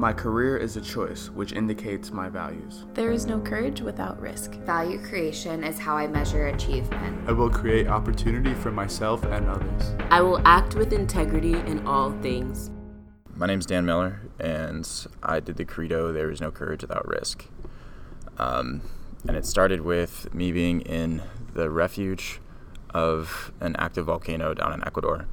My career is a choice, which indicates my values. There is no courage without risk. Value creation is how I measure achievement. I will create opportunity for myself and others. I will act with integrity in all things. My name is Dan Miller, and I did the credo There is no courage without risk. Um, and it started with me being in the refuge of an active volcano down in Ecuador.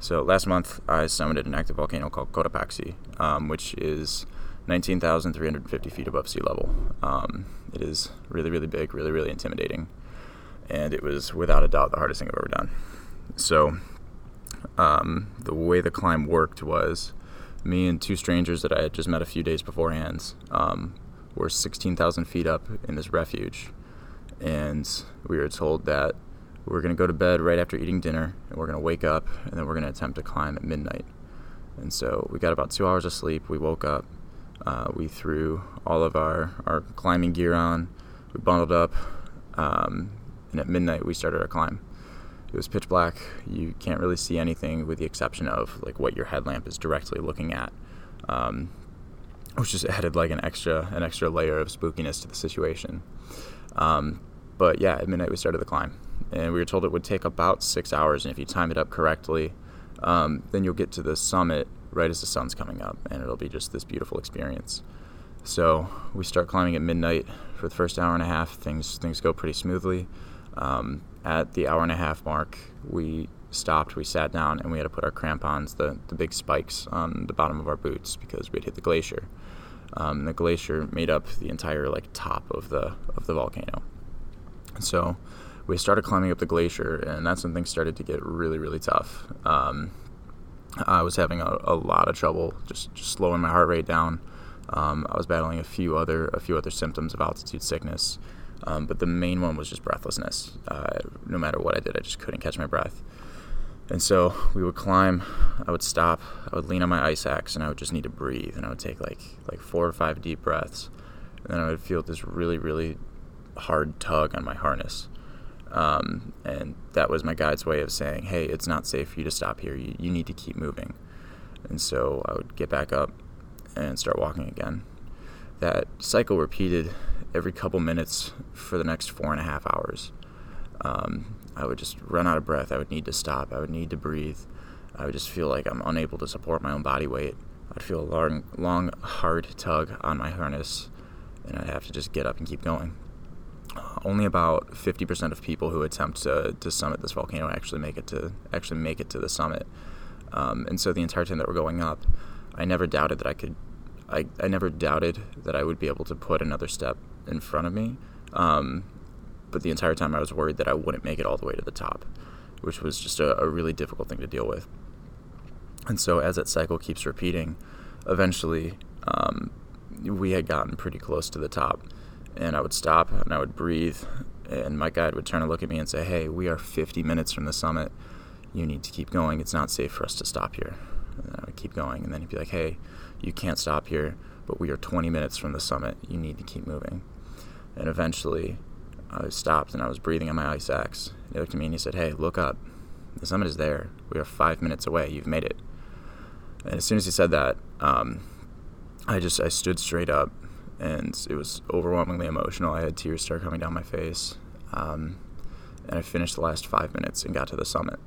So last month, I summited an active volcano called Cotopaxi, um, which is 19,350 feet above sea level. Um, it is really, really big, really, really intimidating, and it was without a doubt the hardest thing I've ever done. So um, the way the climb worked was me and two strangers that I had just met a few days beforehand um, were 16,000 feet up in this refuge, and we were told that we're going to go to bed right after eating dinner, and we're going to wake up, and then we're going to attempt to climb at midnight. And so we got about two hours of sleep. We woke up. Uh, we threw all of our, our climbing gear on. We bundled up. Um, and at midnight, we started our climb. It was pitch black. You can't really see anything with the exception of like what your headlamp is directly looking at. Um, which just added like an extra an extra layer of spookiness to the situation. Um, but yeah, at midnight we started the climb and we were told it would take about six hours. And if you time it up correctly, um, then you'll get to the summit right as the sun's coming up, and it'll be just this beautiful experience. So we start climbing at midnight for the first hour and a half. Things things go pretty smoothly. Um, at the hour and a half mark, we stopped, we sat down, and we had to put our crampons, the, the big spikes, on the bottom of our boots because we'd hit the glacier. Um, the glacier made up the entire like top of the of the volcano. So we started climbing up the glacier, and that's when things started to get really, really tough. Um, I was having a, a, lot of trouble just, just slowing my heart rate down. Um, I was battling a few other a few other symptoms of altitude sickness, um, but the main one was just breathlessness. Uh, no matter what I did, I just couldn't catch my breath. And so we would climb. I would stop. I would lean on my ice axe, and I would just need to breathe. And I would take like like four or five deep breaths, and then I would feel this really really hard tug on my harness. Um, and that was my guide's way of saying, hey, it's not safe for you to stop here. You, you need to keep moving. And so I would get back up and start walking again. That cycle repeated every couple minutes for the next four and a half hours. Um, I would just run out of breath. I would need to stop. I would need to breathe. I would just feel like I'm unable to support my own body weight. I'd feel a long, long hard tug on my harness, and I'd have to just get up and keep going only about 50% of people who attempt to, to summit this volcano actually make it to actually make it to the summit. Um, and so the entire time that we're going up, I never doubted that I could. I, I never doubted that I would be able to put another step in front of me. Um, but the entire time I was worried that I wouldn't make it all the way to the top, which was just a, a really difficult thing to deal with. And so as that cycle keeps repeating, eventually um, we had gotten pretty close to the top and I would stop and I would breathe, and my guide would turn and look at me and say, "Hey, we are 50 minutes from the summit. You need to keep going. It's not safe for us to stop here." And I would keep going, and then he'd be like, "Hey, you can't stop here, but we are 20 minutes from the summit. You need to keep moving." And eventually, I stopped and I was breathing on my ice axe. He looked at me and he said, "Hey, look up. The summit is there. We are five minutes away. You've made it." And as soon as he said that, um, I just I stood straight up and it was overwhelmingly emotional. I had tears start coming down my face. Um, and I finished the last five minutes and got to the summit.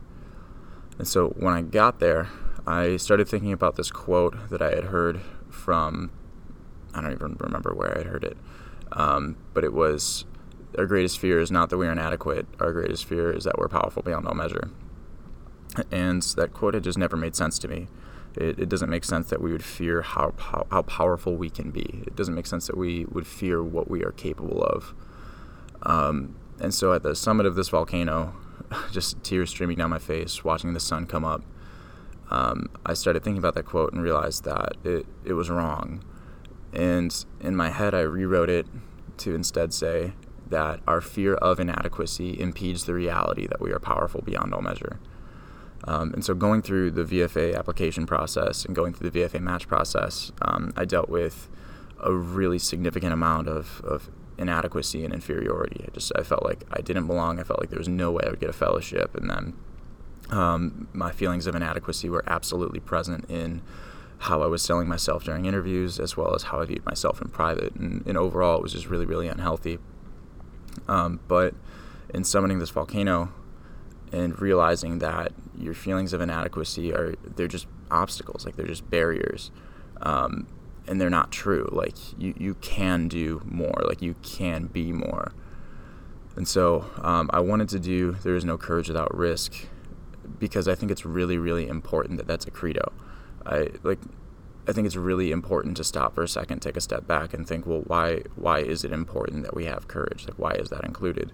And so when I got there, I started thinking about this quote that I had heard from, I don't even remember where I heard it, um, but it was, Our greatest fear is not that we are inadequate, our greatest fear is that we're powerful beyond all measure. And that quote had just never made sense to me it, it doesn't make sense that we would fear how, how, how powerful we can be. It doesn't make sense that we would fear what we are capable of. Um, and so at the summit of this volcano, just tears streaming down my face, watching the sun come up, um, I started thinking about that quote and realized that it, it was wrong. And in my head, I rewrote it to instead say that our fear of inadequacy impedes the reality that we are powerful beyond all measure. Um, and so going through the VFA application process and going through the VFA match process, um, I dealt with a really significant amount of, of inadequacy and inferiority. I just I felt like I didn't belong. I felt like there was no way I would get a fellowship, and then um, my feelings of inadequacy were absolutely present in how I was selling myself during interviews, as well as how I viewed myself in private. And, and overall, it was just really, really unhealthy. Um, but in summoning this volcano and realizing that your feelings of inadequacy are, they're just obstacles, like they're just barriers. Um, and they're not true. Like you, you can do more. Like you can be more. And so um, I wanted to do There is No Courage Without Risk because I think it's really, really important that that's a credo. I like. I think it's really important to stop for a second, take a step back, and think, well, why why is it important that we have courage? Like, why is that included?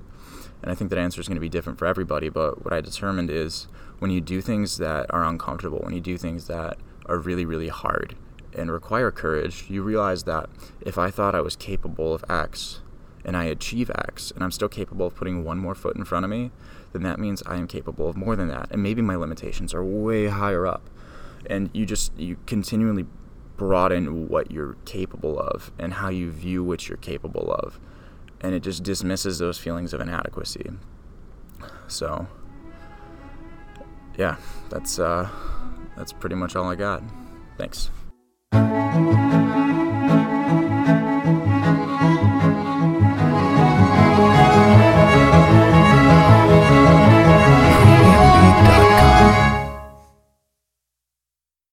And I think that answer is going to be different for everybody. But what I determined is when you do things that are uncomfortable, when you do things that are really, really hard and require courage, you realize that if I thought I was capable of X, and I achieve X and I'm still capable of putting one more foot in front of me, then that means I am capable of more than that. And maybe my limitations are way higher up. And you just, you continually broaden what you're capable of and how you view what you're capable of. And it just dismisses those feelings of inadequacy. So, yeah, that's, uh, that's pretty much all I got. Thanks.